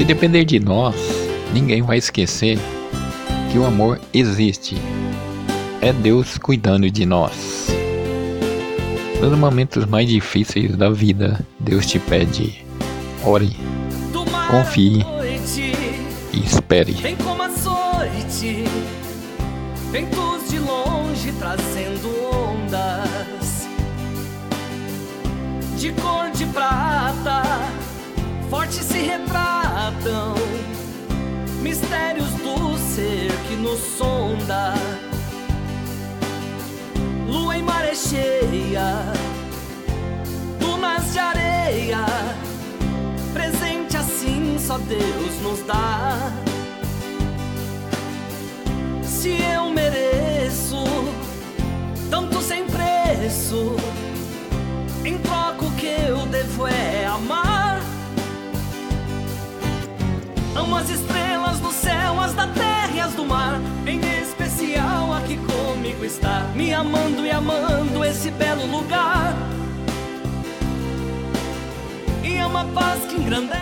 Se depender de nós, ninguém vai esquecer que o amor existe. É Deus cuidando de nós. Nos momentos mais difíceis da vida, Deus te pede: ore, confie e espere. Vem como açoite, ventos de longe trazendo ondas de cor de prata, retratam, mistérios do ser que nos sonda. Lua em maré cheia, dunas de areia, presente assim só Deus nos dá. Se eu mereço tanto sem preço, em troca o que eu devo é Amo as estrelas do céu, as da terra e as do mar, em especial aqui comigo está, me amando e amando esse belo lugar. E ama a paz que engrandece.